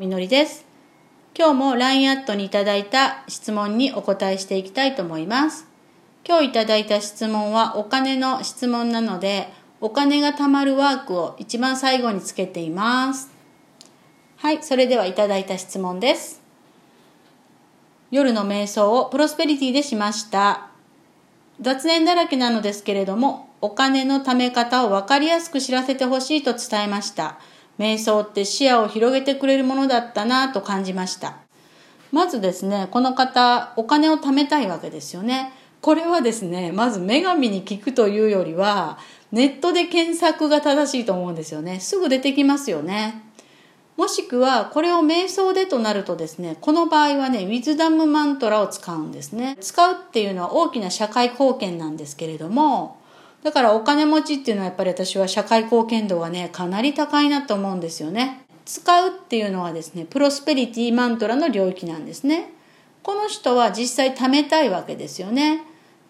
みのりです。今日も LINE アットにいただいた質問にお答えしていきたいと思います。今日いただいた質問はお金の質問なので、お金が貯まるワークを一番最後につけています。はい、それではいただいた質問です。夜の瞑想をプロスペリティでしました。雑念だらけなのですけれども、お金の貯め方を分かりやすく知らせてほしいと伝えました。瞑想って視野を広げてくれるものだったなと感じました。まずですね、この方、お金を貯めたいわけですよね。これはですね、まず女神に聞くというよりは、ネットで検索が正しいと思うんですよね。すぐ出てきますよね。もしくは、これを瞑想でとなるとですね、この場合はね、ウィズダムマントラを使うんですね。使うっていうのは大きな社会貢献なんですけれども、だからお金持ちっていうのはやっぱり私は社会貢献度がね、かなり高いなと思うんですよね。使うっていうのはですね、プロスペリティマントラの領域なんですね。この人は実際貯めたいわけですよね。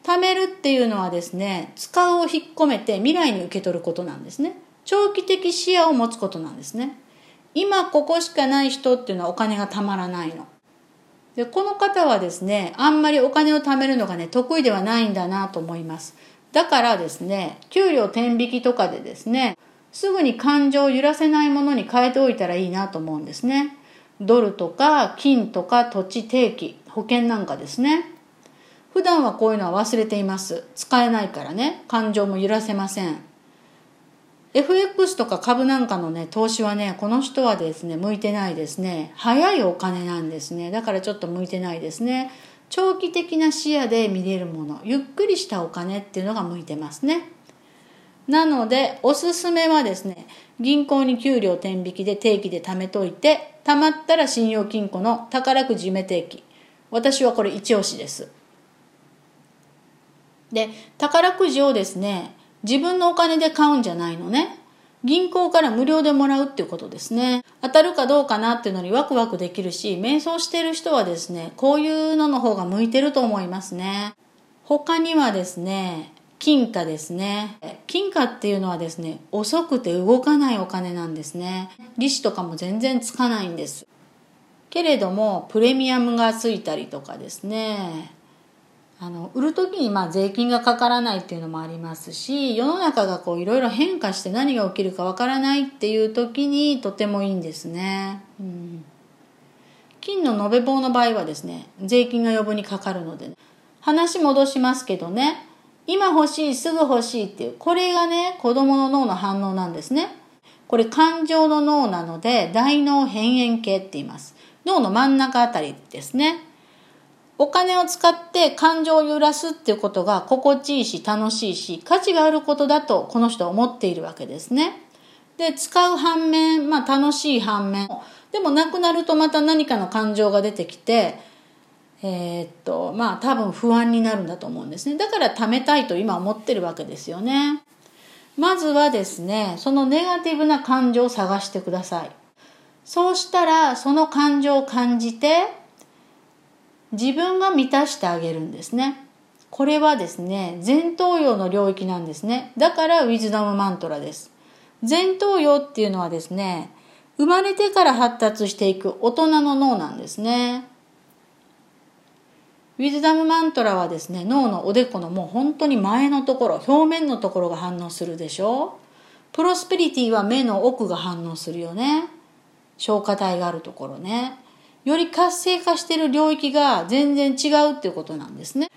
貯めるっていうのはですね、使うを引っ込めて未来に受け取ることなんですね。長期的視野を持つことなんですね。今ここしかない人っていうのはお金がたまらないの。で、この方はですね、あんまりお金を貯めるのがね、得意ではないんだなと思います。だからですね、給料天引きとかでですね、すぐに感情を揺らせないものに変えておいたらいいなと思うんですね。ドルとか金とか土地定期、保険なんかですね。普段はこういうのは忘れています。使えないからね、感情も揺らせません。FX とか株なんかのね、投資はね、この人はですね、向いてないですね。早いお金なんですね。だからちょっと向いてないですね。長期的な視野で見れるものゆっくりしたお金っていうのが向いてますね。なのでおすすめはですね銀行に給料天引きで定期で貯めといて貯まったら信用金庫の宝くじ夢定期。私はこれ一押しです。で宝くじをですね自分のお金で買うんじゃないのね。銀行から無料でもらうっていうことですね。当たるかどうかなっていうのにワクワクできるし、瞑想してる人はですね、こういうのの方が向いてると思いますね。他にはですね、金貨ですね。金貨っていうのはですね、遅くて動かないお金なんですね。利子とかも全然つかないんです。けれども、プレミアムがついたりとかですね、あの売る時にまあ税金がかからないっていうのもありますし世の中がこういろいろ変化して何が起きるかわからないっていう時にとてもいいんですね、うん、金の延べ棒の場合はですね税金が余分にかかるので、話戻しますけどね今欲しいすぐ欲しいっていうこれがね子供の脳の反応なんですね。これ感情の脳なので大脳辺縁系って言います。脳の真ん中あたりですね。お金を使って感情を揺らすっていうことが心地いいし楽しいし価値があることだとこの人は思っているわけですね。で、使う反面、まあ楽しい反面、でもなくなるとまた何かの感情が出てきて、えー、っと、まあ多分不安になるんだと思うんですね。だから貯めたいと今思ってるわけですよね。まずはですね、そのネガティブな感情を探してください。そうしたら、その感情を感じて、自分が満たしてあげるんですね。これはですね、前頭葉の領域なんですね。だからウィズダムマントラです。前頭葉っていうのはですね、生まれてから発達していく大人の脳なんですね。ウィズダムマントラはですね、脳のおでこのもう本当に前のところ、表面のところが反応するでしょプロスペリティは目の奥が反応するよね。消化体があるところね。より活性化している領域が全然違うっていうことなんですね。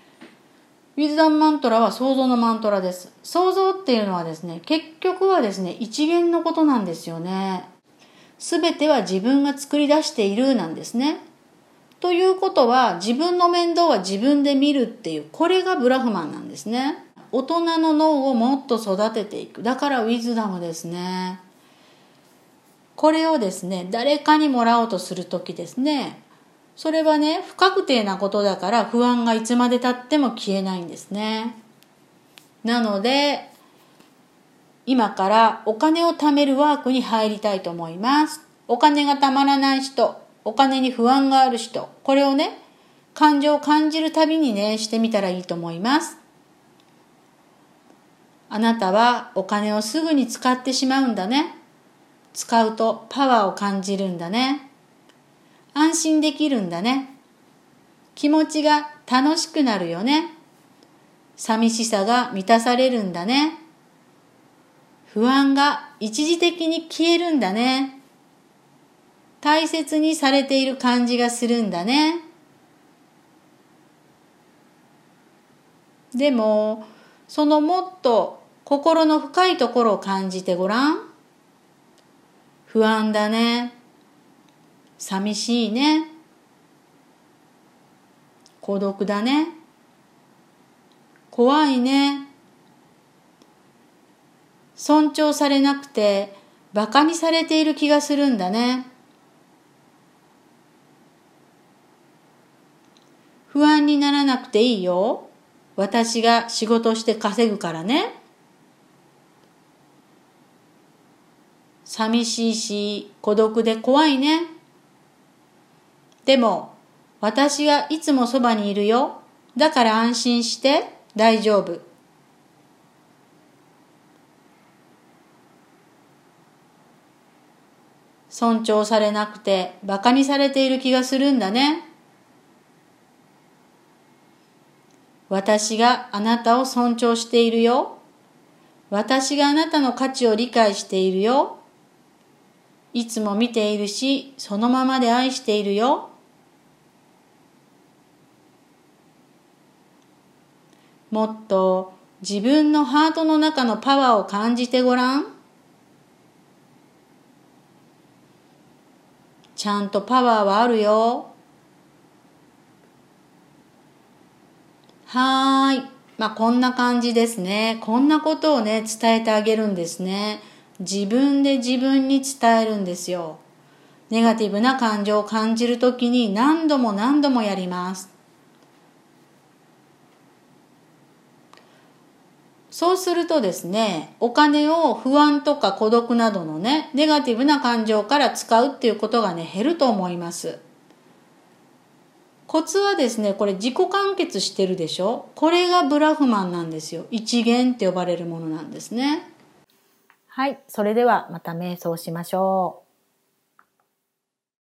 ウィズダムマントラは想像のマントラです。想像っていうのはですね、結局はですね、一元のことなんですよね。すべては自分が作り出しているなんですね。ということは、自分の面倒は自分で見るっていう、これがブラフマンなんですね。大人の脳をもっと育てていく。だからウィズダムですね。これをですね、誰かにもらおうとするときですね、それはね、不確定なことだから不安がいつまで経っても消えないんですね。なので、今からお金を貯めるワークに入りたいと思います。お金が貯まらない人、お金に不安がある人、これをね、感情を感じるたびにね、してみたらいいと思います。あなたはお金をすぐに使ってしまうんだね。使うとパワーを感じるんだね。安心できるんだね。気持ちが楽しくなるよね。寂しさが満たされるんだね。不安が一時的に消えるんだね。大切にされている感じがするんだね。でも、そのもっと心の深いところを感じてごらん。不安だね。寂しいね。孤独だね。怖いね。尊重されなくて馬鹿にされている気がするんだね。不安にならなくていいよ。私が仕事して稼ぐからね。寂しいし孤独で怖いね。でも私がいつもそばにいるよ。だから安心して大丈夫。尊重されなくて馬鹿にされている気がするんだね。私があなたを尊重しているよ。私があなたの価値を理解しているよ。いつも見ているし、そのままで愛しているよ。もっと自分のハートの中のパワーを感じてごらん。ちゃんとパワーはあるよ。はーい。まあ、こんな感じですね。こんなことをね、伝えてあげるんですね。自分で自分に伝えるんですよ。ネガティブな感情を感じるときに何度も何度もやります。そうするとですね、お金を不安とか孤独などのね、ネガティブな感情から使うっていうことがね、減ると思います。コツはですね、これ自己完結してるでしょ？これがブラフマンなんですよ。一元って呼ばれるものなんですね。はい。それではまた瞑想しましょう。